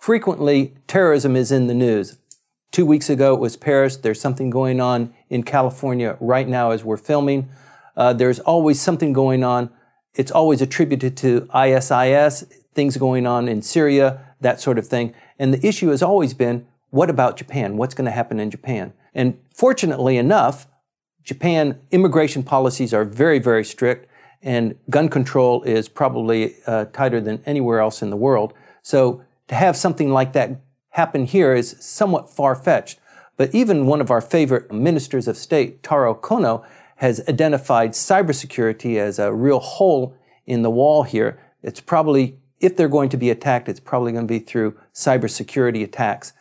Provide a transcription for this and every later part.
Frequently, terrorism is in the news. Two weeks ago, it was Paris. There's something going on in California right now as we're filming. Uh, there's always something going on. It's always attributed to ISIS, things going on in Syria, that sort of thing. And the issue has always been what about Japan? What's going to happen in Japan? And fortunately enough, Japan immigration policies are very, very strict, and gun control is probably uh, tighter than anywhere else in the world. So to have something like that happen here is somewhat far fetched. But even one of our favorite ministers of state, Taro Kono, has identified cybersecurity as a real hole in the wall here. It's probably, if they're going to be attacked, it's probably going to be through cybersecurity attacks.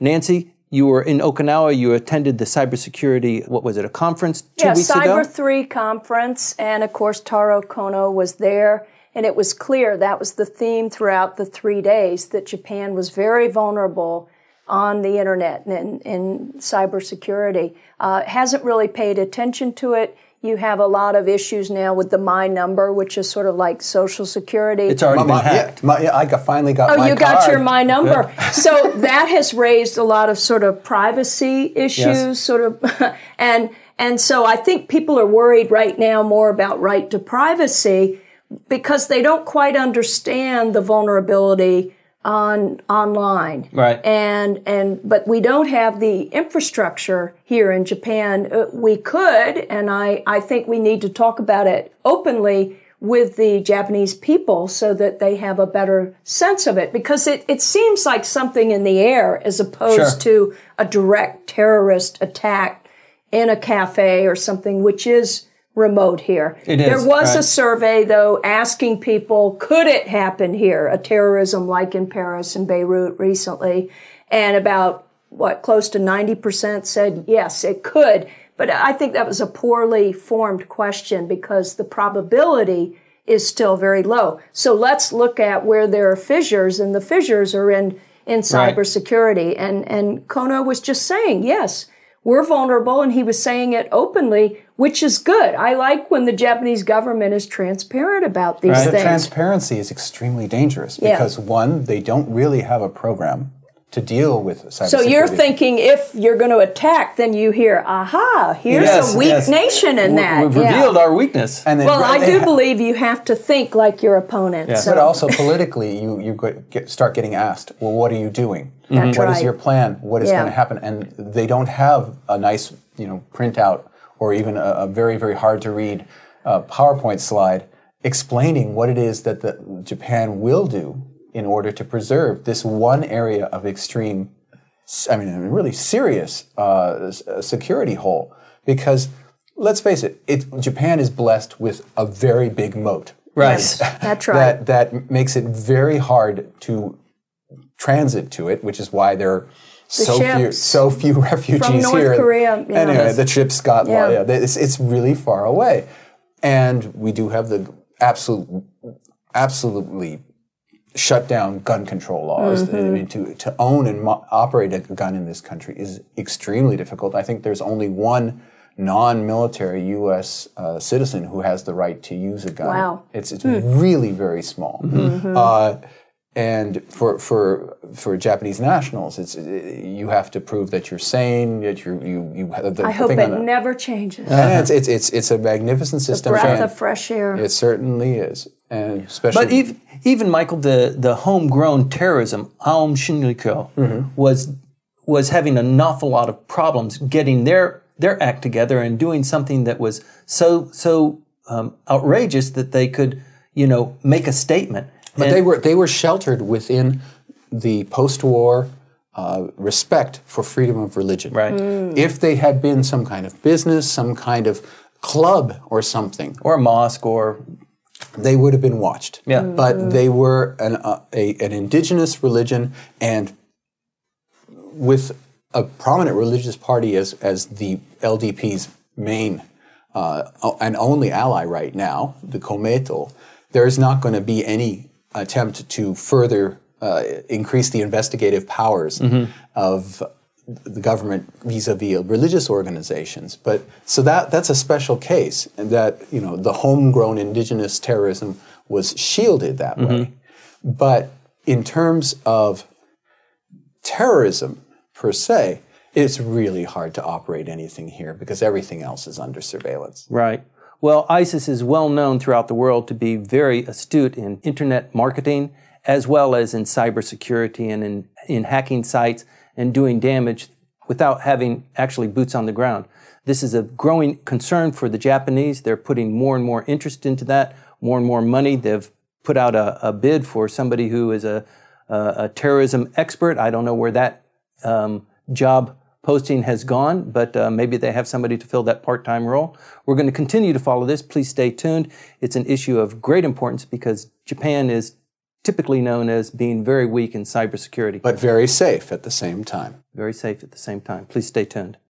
Nancy, you were in Okinawa. You attended the cybersecurity, what was it, a conference two yeah, weeks Cyber ago? Cyber 3 conference. And of course, Taro Kono was there. And it was clear that was the theme throughout the three days that Japan was very vulnerable on the internet and in cybersecurity. Uh, hasn't really paid attention to it. You have a lot of issues now with the My Number, which is sort of like Social Security. It's already my, been hacked. Yeah, my, yeah, I got, finally got my number. oh, my you got card. your My Number. so that has raised a lot of sort of privacy issues, Yes. sort of, and and so I think people are worried right now more about right to privacy because they don't quite understand the vulnerability on online. Right. And and but we don't have the infrastructure here in Japan. Uh, we could, and I I think we need to talk about it openly with the Japanese people so that they have a better sense of it because it, it seems like something in the air as opposed Sure. to a direct terrorist attack in a cafe or something which is remote here. It is, There was a survey though asking people, could it happen here? A terrorism like in Paris and Beirut recently. And about what, close to 90% said yes, it could. But I think that was a poorly formed question because the probability is still very low. So let's look at where there are fissures and the fissures are in, in Right. cybersecurity. And, and Kono was just saying, yes, we're vulnerable. And he was saying it openly, which is good. I like when the Japanese government is transparent about these Right. The things. transparency is extremely dangerous Yeah. because one, they don't really have a program to deal with cybersecurity. so you're thinking if you're going to attack, then you hear, aha, here's Yes, a weak yes. nation in that. We've Yeah. revealed our weakness. and then, Well, I do ha- believe you have to think like your opponent. Yeah. So. But also politically, you you get, start getting asked, well, what are you doing? That's What is right. your plan? What is Yeah. going to happen? And they don't have a nice, you know, printout or even a, a very very hard to read uh, PowerPoint slide explaining what it is that the Japan will do in order to preserve this one area of extreme, I mean, really serious uh, security hole. Because let's face it, it, Japan is blessed with a very big moat right. That's right. that that makes it very hard to transit to it, which is why there are so few so few refugees North here. Korea, yeah. Anyway, the ships got Yeah. yeah. it's, it's really far away, and we do have the absolute absolutely shut down gun control laws. Mm-hmm. I mean, to to own and mo- operate a gun in this country is extremely difficult. I think there's only one non-military U.S. Uh, citizen who has the right to use a gun. Wow. It's it's really very small. Uh, and for for for Japanese nationals, it's you have to prove that you're sane, that you you you have the I hope it the- never changes. and it's, it's it's it's a magnificent system. Breath of fresh air. It certainly is, and especially But even, even Michael, the, the homegrown terrorism, Aum Shinrikyo, was was having an awful lot of problems getting their their act together and doing something that was so so um, outrageous that they could, you know, make a statement. But they were they were sheltered within the post-war uh, respect for freedom of religion. Right. If they had been some kind of business, some kind of club or something, or a mosque, or they would have been watched. Yeah. But they were an uh, a, an indigenous religion, and with a prominent religious party as as the LDP's main uh, and only ally right now, the Komeito, there is not going to be any attempt to further uh, increase the investigative powers of the government vis-a-vis religious organizations. But so that that's a special case, and that you know the homegrown indigenous terrorism was shielded that mm-hmm. way. But in terms of terrorism per se, it's really hard to operate anything here because everything else is under surveillance. Right. Well, ISIS is well known throughout the world to be very astute in internet marketing as well as in cybersecurity and in, in hacking sites and doing damage without having actually boots on the ground. This is a growing concern for the Japanese. They're putting more and more interest into that, more and more money. They've put out a, a bid for somebody who is a, a, a, terrorism expert. I don't know where that um, job posting has gone, but uh, maybe they have somebody to fill that part time role. We're going to continue to follow this. Please stay tuned. It's an issue of great importance because Japan is typically known as being very weak in cybersecurity. But very safe at the same time. Very safe at the same time. Please stay tuned.